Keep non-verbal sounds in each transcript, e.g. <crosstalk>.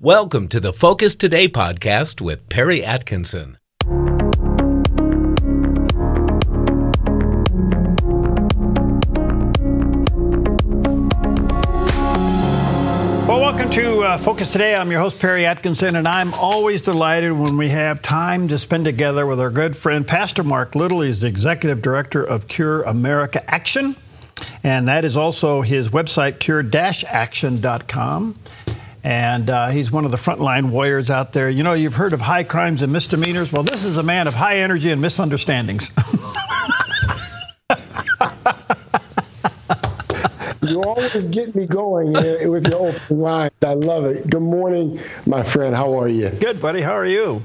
Welcome to the Focus Today podcast with Perry Atkinson. Well, welcome to uh, Focus Today. I'm your host, Perry Atkinson, and I'm always delighted when we have time to spend together with our good friend, Pastor Marc Little. He's the Executive Director of Cure America Action, and that is also his website, cure-action.com and uh, he's one of the frontline warriors out there. You know, you've heard of high crimes and misdemeanors. Well, this is a man of high energy and misunderstandings. <laughs> you always get me going with your open lines. I love it. Good morning, my friend. How are you? Good, buddy. How are you?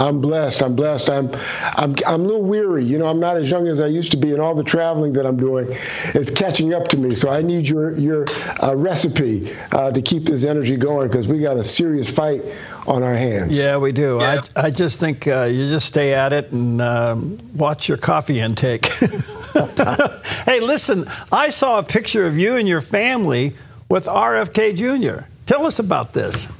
I'm blessed. I'm blessed. I'm, I'm, I'm a little weary. You know, I'm not as young as I used to be, and all the traveling that I'm doing is catching up to me. So I need your, your uh, recipe uh, to keep this energy going because we got a serious fight on our hands. Yeah, we do. Yeah. I, I just think uh, you just stay at it and um, watch your coffee intake. <laughs> hey, listen, I saw a picture of you and your family with RFK Jr. Tell us about this.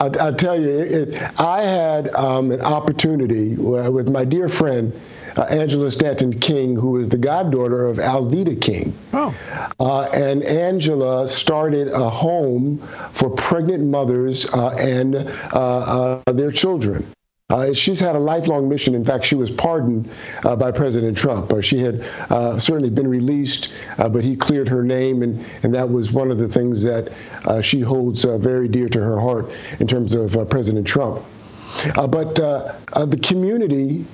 I, I tell you, it, it, I had um, an opportunity with my dear friend uh, Angela Stanton King, who is the goddaughter of Alveda King. Oh. Uh, and Angela started a home for pregnant mothers uh, and uh, uh, their children. Uh, she's had a lifelong mission. In fact, she was pardoned uh, by President Trump. She had uh, certainly been released, uh, but he cleared her name, and, and that was one of the things that uh, she holds very dear to her heart in terms of President Trump. but the community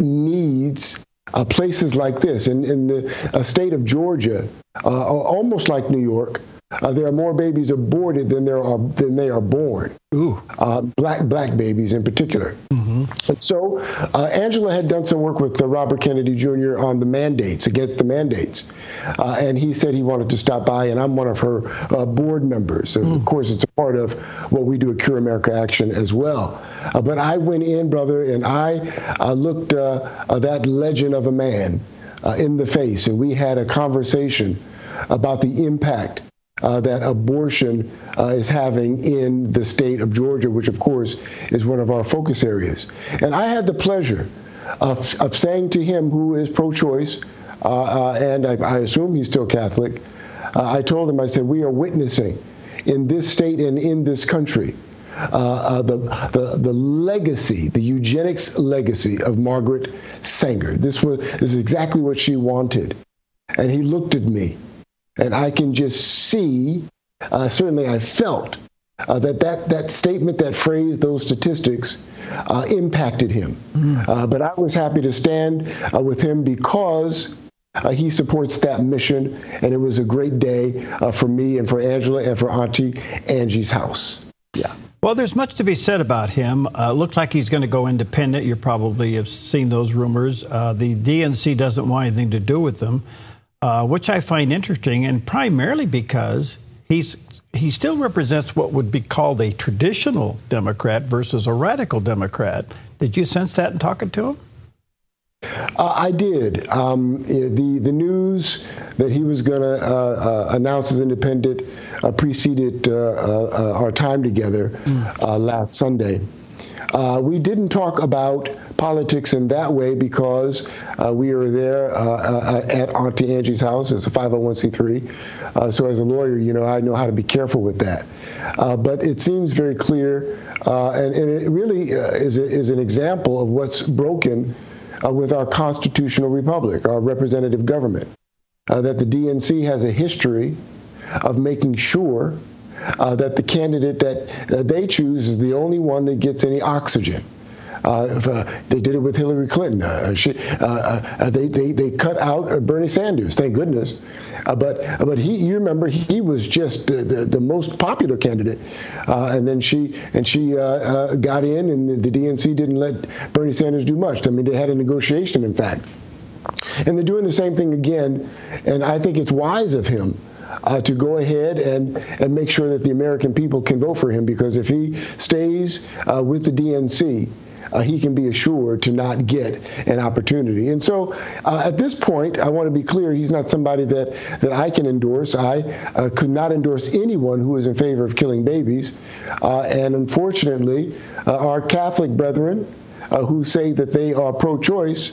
needs places like this. In, in the state of Georgia, almost like New York, uh, there are more babies aborted than there are than they are born. Ooh. Uh, black black babies in particular. Mm-hmm. And so uh, Angela had done some work with uh, Robert Kennedy Jr. on the mandates against the mandates, uh, and he said he wanted to stop by, and I'm one of her uh, board members. Mm. Of course, it's a part of what we do at Cure America Action as well. but I went in, brother, and I looked that legend of a man in the face, and we had a conversation about the impact uh, that abortion uh, is having in the state of Georgia, which of course is one of our focus areas. And I had the pleasure of, of saying to him, who is pro choice, uh, uh, and I, I, assume he's still Catholic, uh, I told him, I said, we are witnessing in this state and in this country. The, the, the legacy, the eugenics legacy of Margaret Sanger. This was this is exactly what she wanted. And he looked at me and I can just see, uh, certainly I felt, uh, that, that that statement, that phrase, those statistics uh, impacted him. Mm. but I was happy to stand uh, with him because uh, he supports that mission, and it was a great day for me and for Angela and for Auntie Angie's house. Yeah. Well, there's much to be said about him. Uh, looks like he's going to go independent. You probably have seen those rumors. Uh, the DNC doesn't want anything to do with them uh, which I find interesting, and primarily because he's he still represents what would be called a traditional Democrat versus a radical Democrat. Did you sense that in talking to him? Uh, I did. Um, the the news that he was going to uh, uh, announce as independent uh, preceded uh, uh, our time together mm. last Sunday. Uh, we didn't talk about politics in that way because uh, we were there uh, uh at Auntie Angie's house as a 501c3. Uh, so as a lawyer, you know, I know how to be careful with that. Uh, but it seems very clear, and, and, it really is, a, is an example of what's broken with our constitutional republic, our representative government, that the DNC has a history of making sure uh, that the candidate that uh, they choose is the only one that gets any oxygen. Uh, if, uh, they did it with Hillary Clinton. Uh, she, uh, they, they, they cut out Bernie Sanders, thank goodness. but but he, you remember, he was just the, the, the most popular candidate, and then she and she got in, and the DNC didn't let Bernie Sanders do much. I mean, they had a negotiation, in fact, and they're doing the same thing again. And I think it's wise of him uh, to go ahead and, and make sure that the American people can vote for him because if he stays uh, with the DNC, uh, he can be assured to not get an opportunity. And so uh, at this point, I want to be clear, he's not somebody that, that I can endorse. I uh, could not endorse anyone who is in favor of killing babies. Uh, and unfortunately, uh, our Catholic brethren uh, who say that they are pro choice,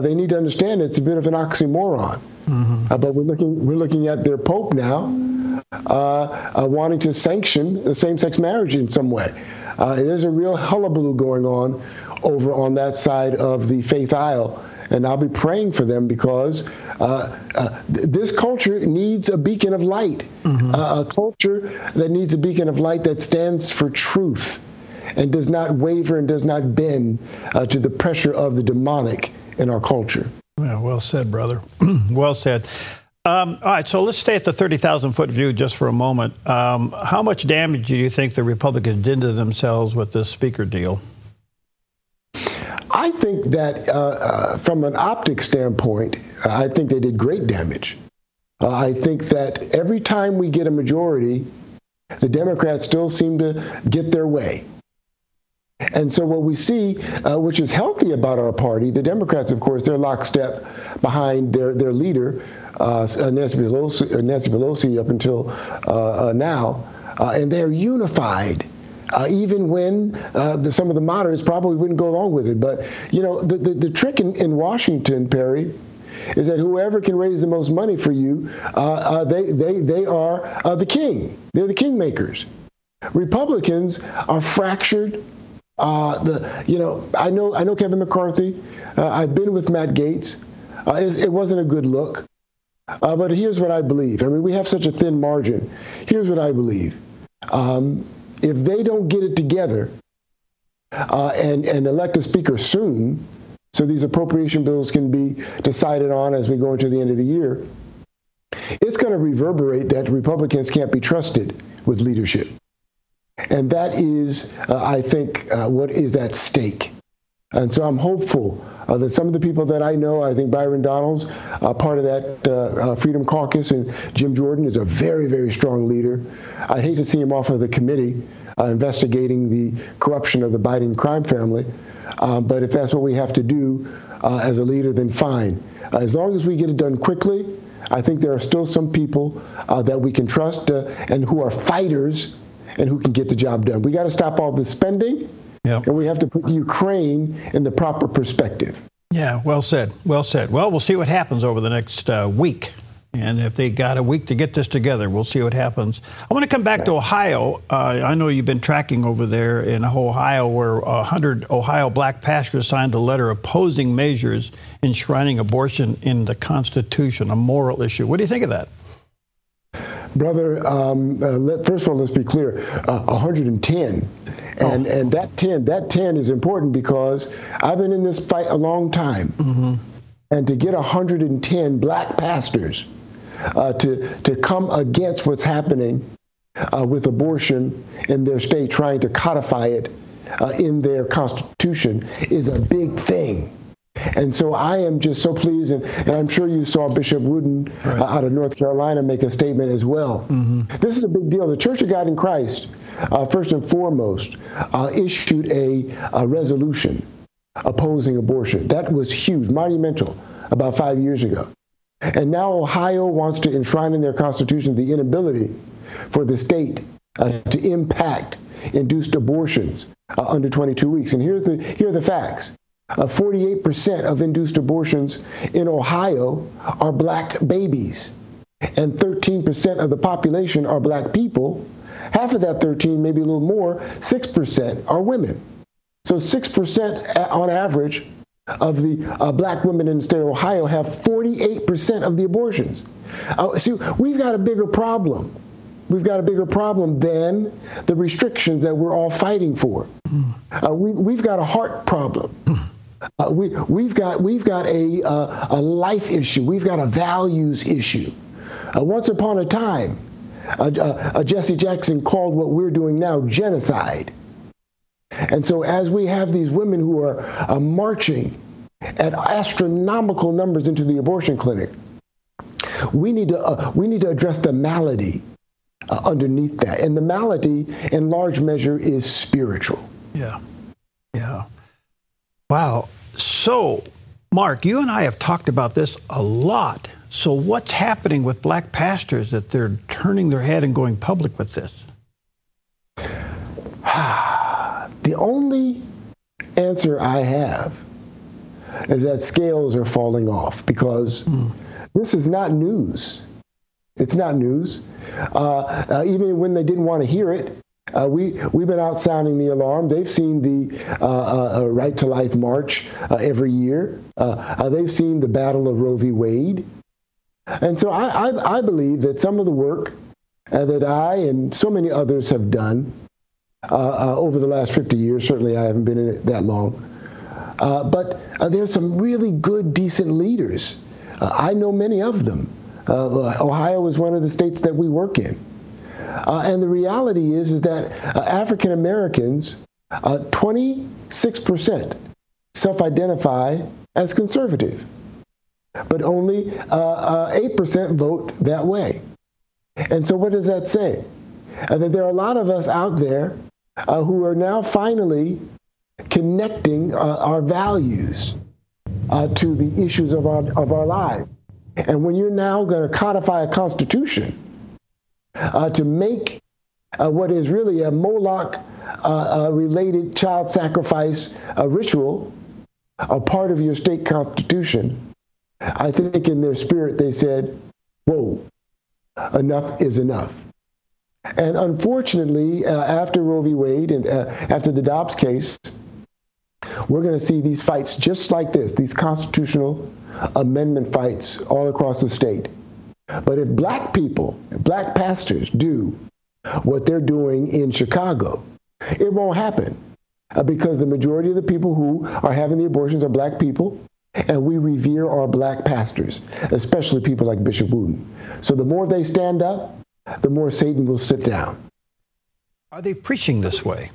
they need to understand it's a bit of an oxymoron. Mm-hmm. but we're looking, we're looking at their Pope now. wanting to sanction same-sex marriage in some way. Uh, there's a real hullabaloo going on over on that side of the faith aisle. And I'll be praying for them because uh, uh, th- this culture needs a beacon of light, mm-hmm. Uh, a culture that needs a beacon of light that stands for truth and does not waver and does not bend uh, to the pressure of the demonic in our culture. Yeah, well said, brother. <clears throat> well said. Um, all right, so let's stay at the 30,000 foot view just for a moment. Um, how much damage do you think the Republicans did to themselves with this speaker deal? I think that uh, uh, from an optic standpoint, I think they did great damage. Uh, I think that every time we get a majority, the Democrats still seem to get their way. And so, what we see, uh, which is healthy about our party, the Democrats, of course, they're lockstep behind their, their leader, uh, Nancy, Pelosi, uh, Nancy Pelosi, up until uh, uh now, uh, and they're unified. even when the, some of the moderates probably wouldn't go along with it. But, you know, the, the, the trick in, in Washington, Perry, is that whoever can raise the most money for you, they, they, they are the king. They're the kingmakers. Republicans are fractured, uh, the you know I know I know Kevin McCarthy. Uh, I've been with Matt Gaetz. Uh, it, it, wasn't a good look. Uh, but here's what I believe. I mean, we have such a thin margin. Here's what I believe. Um, if they don't get it together uh, and and elect a speaker soon, so these appropriation bills can be decided on as we go into the end of the year, it's going to reverberate that Republicans can't be trusted with leadership. And that is, uh, I think, uh, what is at stake. And so I'm hopeful uh, that some of the people that I know, I think Byron Donalds, uh, part of that uh, uh, Freedom Caucus, and Jim Jordan is a very, very strong leader. I'd hate to see him off of the committee investigating the corruption of the Biden crime family. but if that's what we have to do as a leader, then fine. as long as we get it done quickly, I think there are still some people that we can trust and who are fighters and who can get the job done. We got to stop all the spending, yep. and we have to put Ukraine in the proper perspective. Yeah, well said. Well said. Well, we'll see what happens over the next uh, week. And if they got a week to get this together, we'll see what happens. I want to come back to Ohio. Uh, I know you've been tracking over there in Ohio, where 100 Ohio black pastors signed a letter opposing measures enshrining abortion in the Constitution, a moral issue. What do you think of that? Brother. Um, uh, let, first of all, let's be clear: uh, 110, and oh. and that 10, that 10 is important because I've been in this fight a long time, mm-hmm. and to get 110 black pastors uh, to to come against what's happening uh, with abortion in their state, trying to codify it uh, in their constitution, is a big thing. And so I am just so pleased, and, and I'm sure you saw Bishop Wooden right. uh, out of North Carolina make a statement as well. Mm-hmm. This is a big deal. The Church of God in Christ, uh, first and foremost, uh, issued a, a, resolution opposing abortion. That was huge, monumental, about five years ago. And now Ohio wants to enshrine in their constitution the inability for the state uh, to impact induced abortions uh, under 22 weeks. And here's the, here are the facts. Uh, 48% of induced abortions in Ohio are black babies, and 13% of the population are black people. Half of that 13, maybe a little more, 6% are women. So 6% on average of the uh, black women in the state of Ohio have 48% of the abortions. Uh, see, we've got a bigger problem. We've got a bigger problem than the restrictions that we're all fighting for. Uh, we, we've got a heart problem. Uh, we, we've got, we've got a, uh, a life issue. We've got a values issue. Uh, once upon a time, uh, uh, uh, Jesse Jackson called what we're doing now genocide. And so, as we have these women who are marching at astronomical numbers into the abortion clinic, we need to, we need to address the malady underneath that. And the malady, in large measure, is spiritual. Yeah. Yeah. Wow. So, Marc, you and I have talked about this a lot. So, what's happening with black pastors that they're turning their head and going public with this? <sighs> the only answer I have is that scales are falling off because mm. this is not news. It's not news. Uh, uh, even when they didn't want to hear it, uh, we we've been out sounding the alarm. They've seen the uh, uh, uh Right to Life March uh, every year. Uh, they've seen the Battle of Roe v. Wade, and so I, I, I believe that some of the work that I and so many others have done over the last 50 years. Certainly, I haven't been in it that long, but there's some really good, decent leaders. I know many of them. Ohio is one of the states that we work in. Uh, and the reality is, is that uh, African Americans, 26% uh, self-identify as conservative, but only 8% uh, vote that way. And so, what does that say? that there are a lot of us out there who are now finally connecting our values to the issues of our, of our lives. And when you're now going to codify a constitution uh, to make uh, what is really a Moloch uh, uh related child sacrifice ritual a part of your state constitution, I think in their spirit they said, whoa, enough is enough. And unfortunately, uh, after Roe v. Wade and uh, after the Dobbs case, we're going to see these fights just like this, these constitutional amendment fights all across the state. But if black people, black pastors do what they're doing in Chicago, it won't happen uh, because the majority of the people who are having the abortions are black people, and we revere our black pastors, especially people like Bishop Wooden. So the more they stand up, the more Satan will sit down. Are they preaching this way?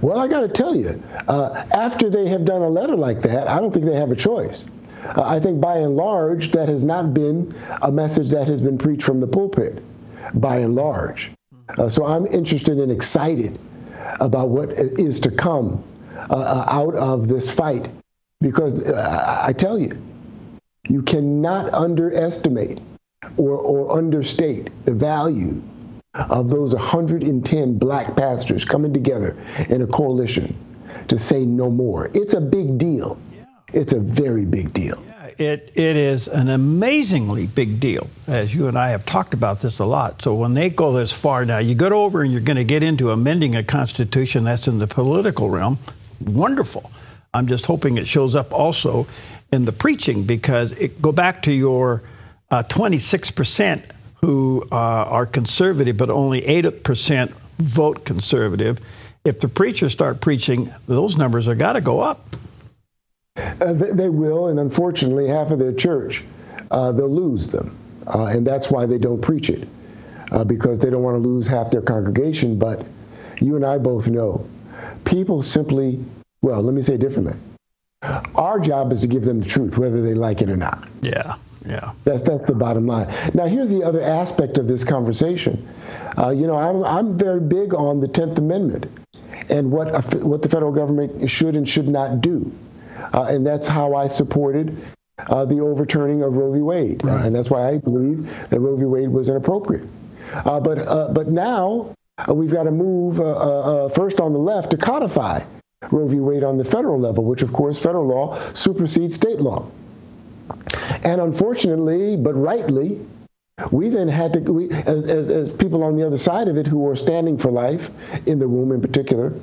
Well, I got to tell you, uh, after they have done a letter like that, I don't think they have a choice. Uh, I think by and large, that has not been a message that has been preached from the pulpit, by and large. Uh, so I'm interested and excited about what is to come uh, uh out of this fight because uh, I tell you, you cannot underestimate or, or understate the value of those 110 black pastors coming together in a coalition to say no more. It's a big deal. It's a very big deal. Yeah, it, it is an amazingly big deal, as you and I have talked about this a lot. So when they go this far now, you get over and you're going to get into amending a constitution that's in the political realm. Wonderful. I'm just hoping it shows up also in the preaching because it go back to your uh, 26% who uh, are conservative, but only 8% vote conservative. If the preachers start preaching, those numbers are got to go up. Uh, they, they, will, and unfortunately, half of their church, uh, they'll lose them. Uh, and that's why they don't preach it, uh, because they don't want to lose half their congregation. But you and I both know people simply, well, let me say it differently. Our job is to give them the truth, whether they like it or not. Yeah. Yeah. That's that's the bottom line. Now, here's the other aspect of this conversation. Uh, you know, I'm I'm very big on the Tenth Amendment and what a, what the federal government should and should not do. Uh, and that's how I supported uh, the overturning of Roe v. Wade. Right. and that's why I believe that Roe v. Wade was inappropriate. Uh, but, uh, but now uh, we've got to move first on the left to codify Roe v. Wade on the federal level, which, of course, federal law supersedes state law. And unfortunately, but rightly, we then had to, we, as, as, as people on the other side of it who are standing for life, in the womb in particular,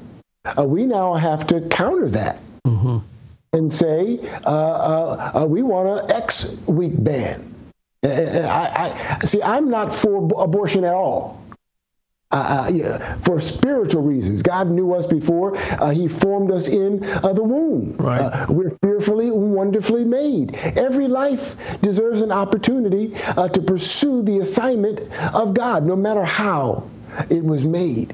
uh, we now have to counter that. Mm-hmm and say, uh, uh, uh we want an X week ban. I, I, see, I'm not for abortion at all. Uh, yeah, for spiritual reasons. God knew us before uh, He formed us in uh, the womb. Right. we're fearfully, wonderfully made. Every life deserves an opportunity to pursue the assignment of God, no matter how it was made.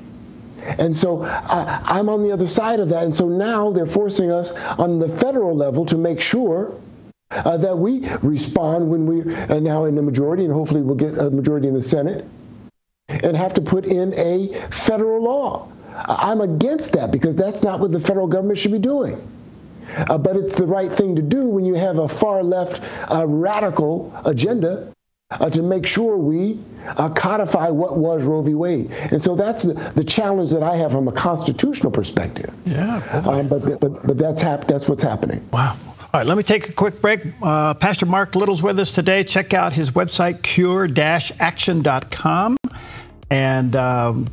And so I, am on the other side of that. And so now they're forcing us on the federal level to make sure uh, that we respond when we are now in the majority, and hopefully we'll get a majority in the Senate, and have to put in a federal law I'm against that because that's not what the federal government should be doing. Uh, but it's the right thing to do when you have a far left uh, radical agenda uh, to make sure we uh, codify what was Roe v. Wade. And so that's the, the challenge that I have from a constitutional perspective. Yeah. Um, but, but, but that's, hap- that's what's happening. Wow. All right, let me take a quick break. Uh, Pastor Marc Little's with us today. Check out his website, cure-action.com, and um,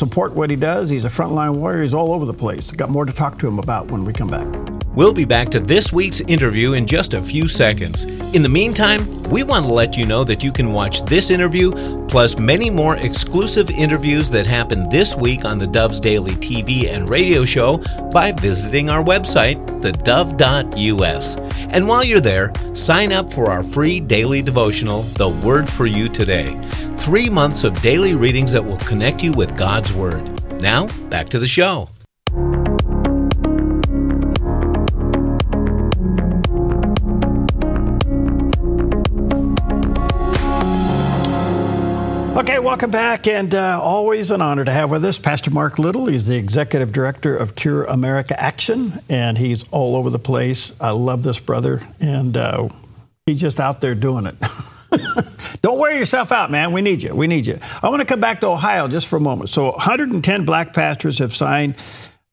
support what he does. He's a frontline warrior. He's all over the place. Got more to talk to him about when we come back. We'll be back to this week's interview in just a few seconds. In the meantime, we want to let you know that you can watch this interview plus many more exclusive interviews that happen this week on the Dove's Daily TV and radio show by visiting our website, thedove.us. And while you're there, sign up for our free daily devotional, The Word for You Today. Three months of daily readings that will connect you with God's Word. Now, back to the show. Okay, welcome back, and uh, always an honor to have with us Pastor Marc Little. He's the executive director of Cure America Action, and he's all over the place. I love this brother, and uh, he's just out there doing it. <laughs> Don't wear yourself out, man. We need you. We need you. I want to come back to Ohio just for a moment. So, 110 black pastors have signed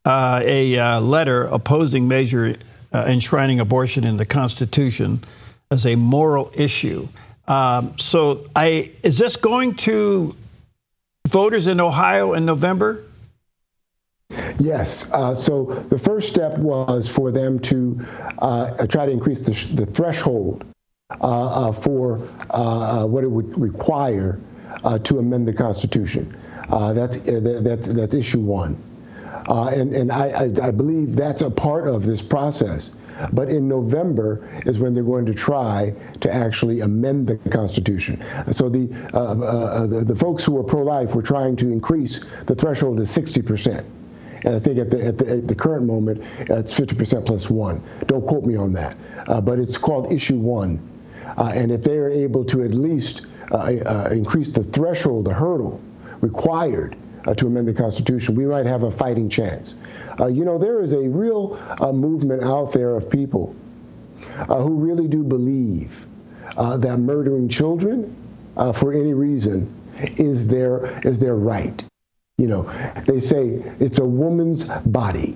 uh, a uh, letter opposing measure uh, enshrining abortion in the Constitution as a moral issue. Um, so, I is this going to voters in Ohio in November? Yes. Uh, so the first step was for them to uh, try to increase the, the threshold for uh, uh, what it would require to amend the Constitution. that's, that's, that's issue one. and and I, I, believe that's a part of this process. But in November is when they're going to try to actually amend the Constitution. So the, uh, uh, the, the, folks who are pro-life were trying to increase the threshold to 60%. And I think at the, at the, at the current moment, it's 50% plus one. Don't quote me on that. Uh, but it's called issue one. Uh, and if they are able to at least uh, uh, increase the threshold, the hurdle required to amend the Constitution, we might have a fighting chance. Uh, you know, there is a real uh, movement out there of people uh, who really do believe uh, that murdering children uh, for any reason is their is their right. You know, they say it's a woman's body,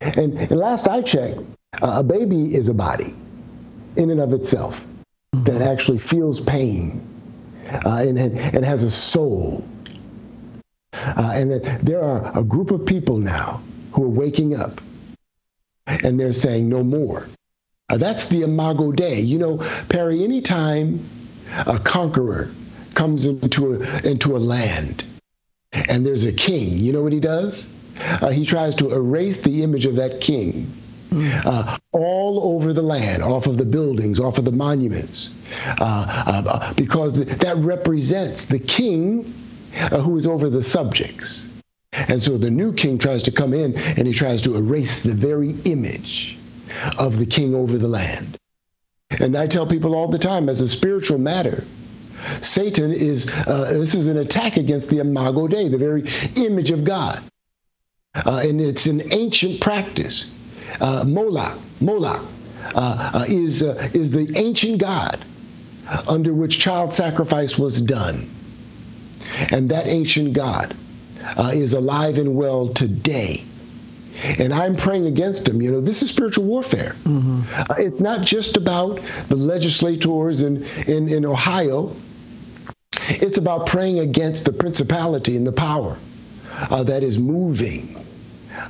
and, and last I checked, a baby is a body in and of itself that actually feels pain uh, and, and, has a soul. Uh, and that there are a group of people now who are waking up and they're saying no more. Uh, that's the Imago Dei. You know, Perry, anytime a conqueror comes into a, into a land and there's a king, you know what he does? Uh, he tries to erase the image of that king uh, all over the land, off of the buildings, off of the monuments, uh, uh, because that represents the king uh, who is over the subjects. And so the new king tries to come in and he tries to erase the very image of the king over the land. And I tell people all the time, as a spiritual matter, Satan is, uh, this is an attack against the Imago Dei, the very image of God. Uh, and it's an ancient practice. Uh, Moloch, Moloch uh, uh, is, uh, is the ancient God under which child sacrifice was done. And that ancient God uh, is alive and well today. And I'm praying against him. You know, this is spiritual warfare. Mm-hmm. Uh, it's not just about the legislators in, in, in Ohio. It's about praying against the principality and the power uh, that is moving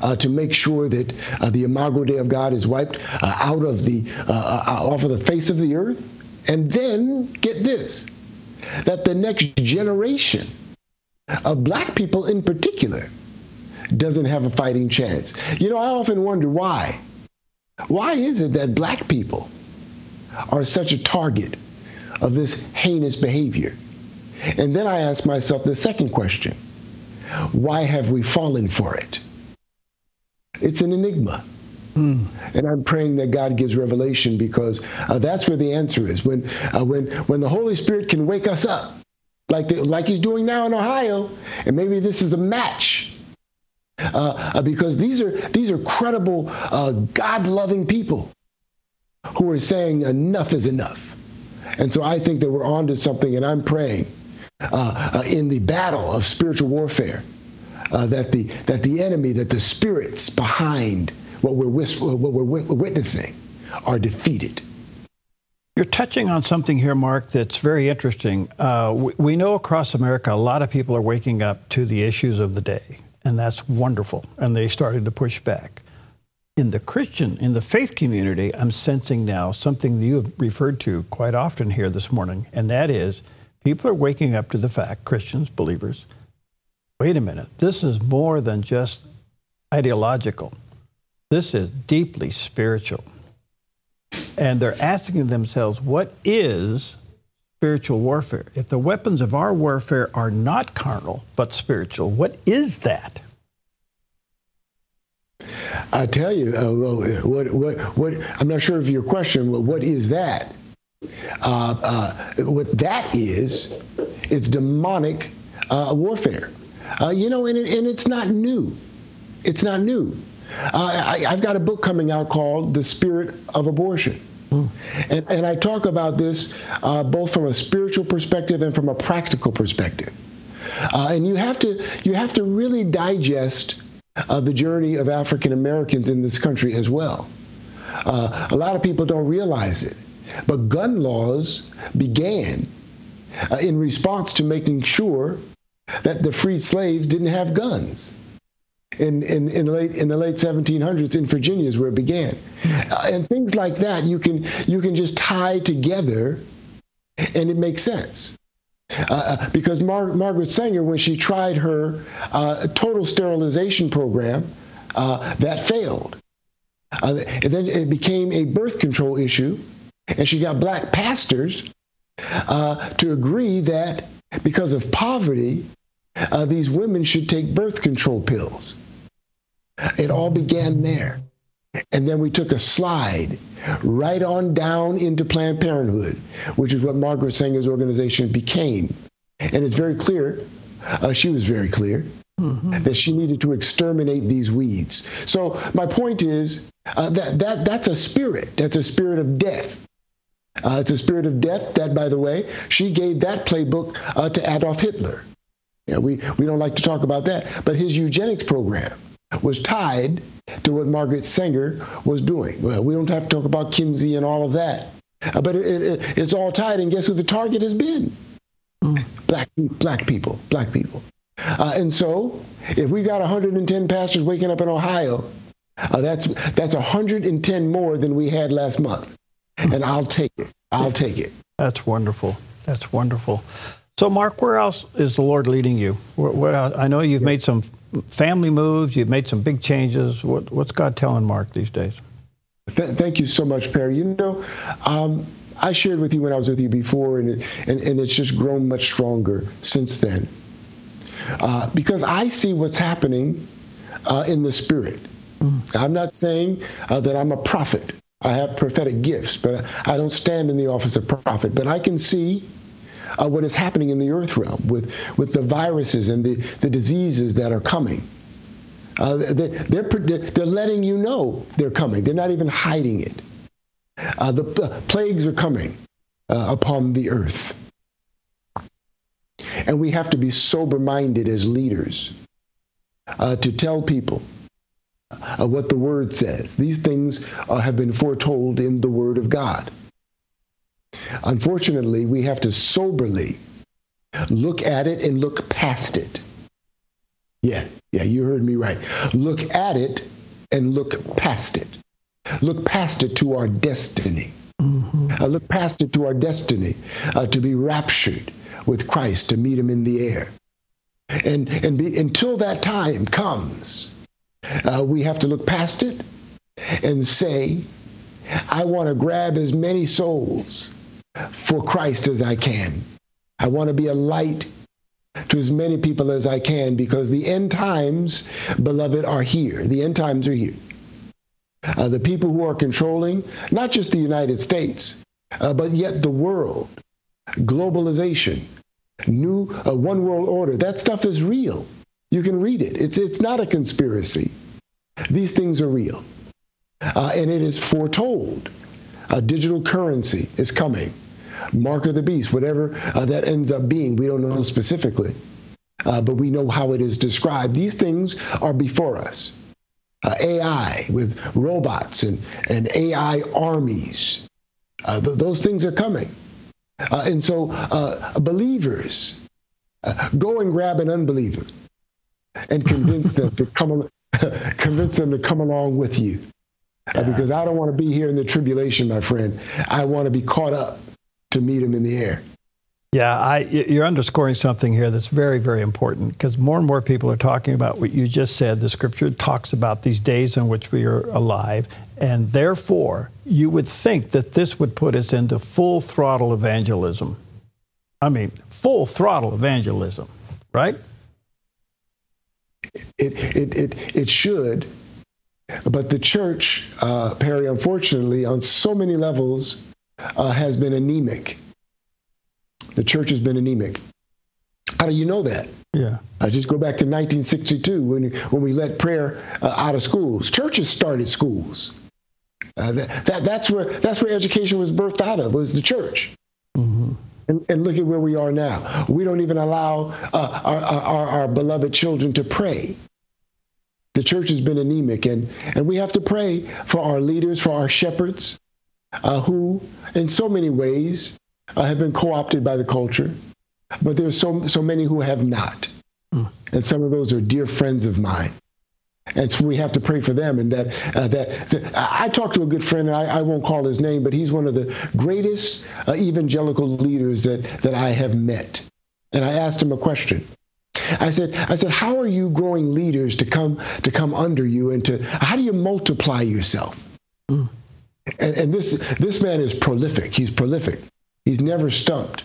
uh, to make sure that uh, the imago Dei of God is wiped uh, out of the uh, off of the face of the earth, and then get this: that the next generation of black people in particular doesn't have a fighting chance. You know, I often wonder why. Why is it that black people are such a target of this heinous behavior? And then I ask myself the second question why have we fallen for it? It's an enigma. Mm. And I'm praying that God gives revelation because uh, that's where the answer is. When, uh, when, when the Holy Spirit can wake us up like the, like he's doing now in Ohio, and maybe this is a match uh, uh because these are these are credible, uh, God-loving people who are saying enough is enough. And so I think that we're onto something, and I'm praying uh, uh, in the battle of spiritual warfare uh, that the that the enemy, that the spirits behind what we're what we're witnessing, are defeated. You're touching on something here, Marc, that's very interesting. Uh, we, we know across America a lot of people are waking up to the issues of the day, and that's wonderful. And they started to push back in the Christian, in the faith community, I'm sensing now something that you have referred to quite often here this morning, and that is people are waking up to the fact, Christians, believers, wait a minute, this is more than just ideological. This is deeply spiritual. And they're asking themselves, what is spiritual warfare? If the weapons of our warfare are not carnal, but spiritual, what is that? I tell you, uh, what, what, what, I'm not sure of your question, but what is that? Uh, uh, what that is, it's demonic uh, warfare. Uh, you know, and, it, and it's not new. It's not new. Uh, I, have got a book coming out called The Spirit of Abortion. Mm. And, and, I talk about this both from a spiritual perspective and from a practical perspective. and you have to you have to really digest uh, the journey of African Americans in this country as well. Uh, a lot of people don't realize it, but gun laws began uh, in response to making sure that the freed slaves didn't have guns. In, in, in, late, in the late 1700s in Virginia is where it began. Uh, and things like that you can, you can just tie together and it makes sense. Uh, uh, because Mar- Margaret Sanger, when she tried her uh, total sterilization program, uh, that failed. Uh, and then it became a birth control issue, and she got black pastors to agree that because of poverty, these women should take birth control pills. It all began there. And then we took a slide right on down into Planned Parenthood, which is what Margaret Sanger's organization became. And it's very clear, uh, she was very clear, mm-hmm. that she needed to exterminate these weeds. So my point is uh, that, that that's a spirit. That's a spirit of death. Uh, it's a spirit of death that, by the way, she gave that playbook uh, to Adolf Hitler. Yeah, we, we don't like to talk about that, but his eugenics program was tied to what Margaret Sanger was doing. Well, we don't have to talk about Kinsey and all of that, uh, but it, it, it's all tied. And guess who the target has been? Black, black people, black people. Uh, and so, if we got 110 pastors waking up in Ohio, uh, that's that's 110 more than we had last month, and I'll take it. I'll take it. That's wonderful. That's wonderful. So, Marc, where else is the Lord leading you? I know you've made some family moves, you've made some big changes. What, what's God telling Marc these days? Th- thank you so much, Perry. You know, um, I shared with you when I was with you before, and, it, and, and it's just grown much stronger since then. Uh, because I see what's happening uh, in the spirit. Mm. I'm not saying uh, that I'm a prophet. I have prophetic gifts, but I don't stand in the office of prophet. But I can see uh, what is happening in the earth realm with, with the viruses and the, the diseases that are coming. Uh, they, they're, they're letting you know they're coming. They're not even hiding it. Uh, the plagues are coming uh, upon the earth. And we have to be sober minded as leaders uh, to tell people uh, what the Word says. These things have been foretold in the Word of God. Unfortunately, we have to soberly look at it and look past it. Yeah, yeah, you heard me right. Look at it and look past it. Look past it to our destiny. Mm-hmm. Uh, look past it to our destiny uh, to be raptured with Christ, to meet him in the air. And, and be, until that time comes, uh, we have to look past it and say, I want to grab as many souls for Christ as I can. I want to be a light to as many people as I can because the end times, beloved, are here. The end times are here. Uh, the people who are controlling not just the United States, uh, but yet the world, globalization, new uh, one world order, that stuff is real. You can read it. It's, it's not a conspiracy. These things are real. Uh, and it is foretold. A digital currency is coming. Mark of the beast, whatever uh, that ends up being, we don't know specifically, uh, but we know how it is described. These things are before us. Uh, AI with robots and, and AI armies. Uh, th- those things are coming. Uh, and so, believers, go and grab an unbeliever and convince them to come <laughs> convince them to come along with you. Yeah. Uh, because I don't want to be here in the tribulation, my friend. I want to be caught up to meet him in the air. Yeah, I, you're underscoring something here that's very, very important because more and more people are talking about what you just said. The scripture talks about these days in which we are alive, and therefore, you would think that this would put us into full throttle evangelism. I mean, full throttle evangelism, right? It, it, it, it should. But the church, uh, Perry, unfortunately, on so many levels, uh, has been anemic. The church has been anemic. How do you know that? Yeah. I just go back to 1962 when when we let prayer uh, out of schools. Churches started schools. Uh, that, that that's where that's where education was birthed out of was the church. Mm-hmm. And, and, look at where we are now. We don't even allow uh, our, our, our beloved children to pray. The church has been anemic, and, and we have to pray for our leaders, for our shepherds, uh, who, in so many ways, uh, have been co opted by the culture. But there's so, so many who have not. Mm. And some of those are dear friends of mine and so we have to pray for them. And that uh, that, that, I talked to a good friend, and I, I, won't call his name, but he's one of the greatest uh, evangelical leaders that that I have met. And I asked him a question. I said, I said, how are you growing leaders to come to come under you, and to how do you multiply yourself? Mm. And, and this this man is prolific. He's prolific. He's never stumped.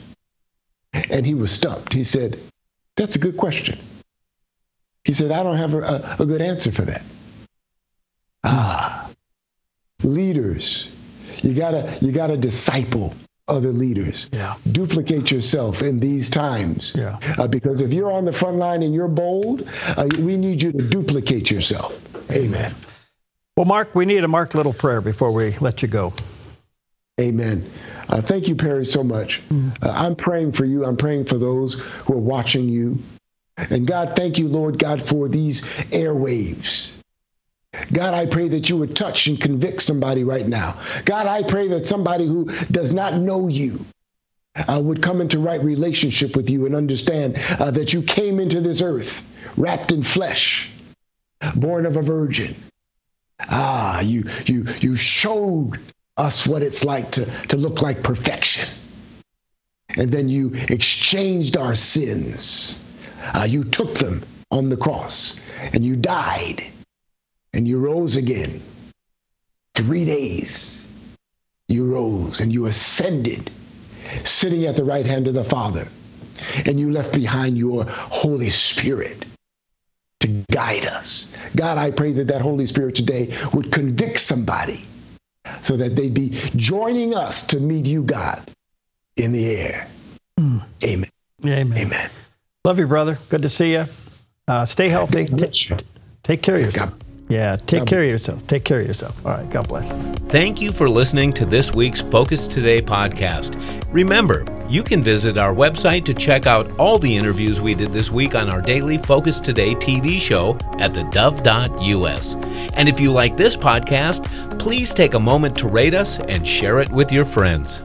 And he was stumped. He said, "That's a good question." He said, I don't have a, a good answer for that. Ah, leaders, you gotta you gotta disciple other leaders. Yeah. Duplicate yourself in these times. Yeah. Uh, because if you're on the front line and you're bold, uh, we need you to duplicate yourself. Amen. Well, Marc, we need a Marc Little prayer before we let you go. Amen. Uh, thank you, Perry, so much. Mm. I'm praying for you. I'm praying for those who are watching you. And God, thank you, Lord God, for these airwaves. God, I pray that you would touch and convict somebody right now. God, I pray that somebody who does not know you uh, would come into right relationship with you and understand uh, that you came into this earth wrapped in flesh, born of a virgin. Ah, you you you showed us what it's like to, to look like perfection. And then you exchanged our sins uh, you took them on the cross and you died and you rose again. Three days you rose and you ascended, sitting at the right hand of the Father. And you left behind your Holy Spirit to guide us. God, I pray that that Holy Spirit today would convict somebody so that they'd be joining us to meet you, God, in the air. Mm. Amen. Amen. Amen. Love you, brother. Good to see you. Uh, stay healthy. take care of yourself. Yeah, take care of yourself. Take care of yourself. All right, God bless. Thank you for listening to this week's Focus Today podcast. Remember, you can visit our website to check out all the interviews we did this week on our daily Focus Today TV show at thedove.us. And if you like this podcast, please take a moment to rate us and share it with your friends.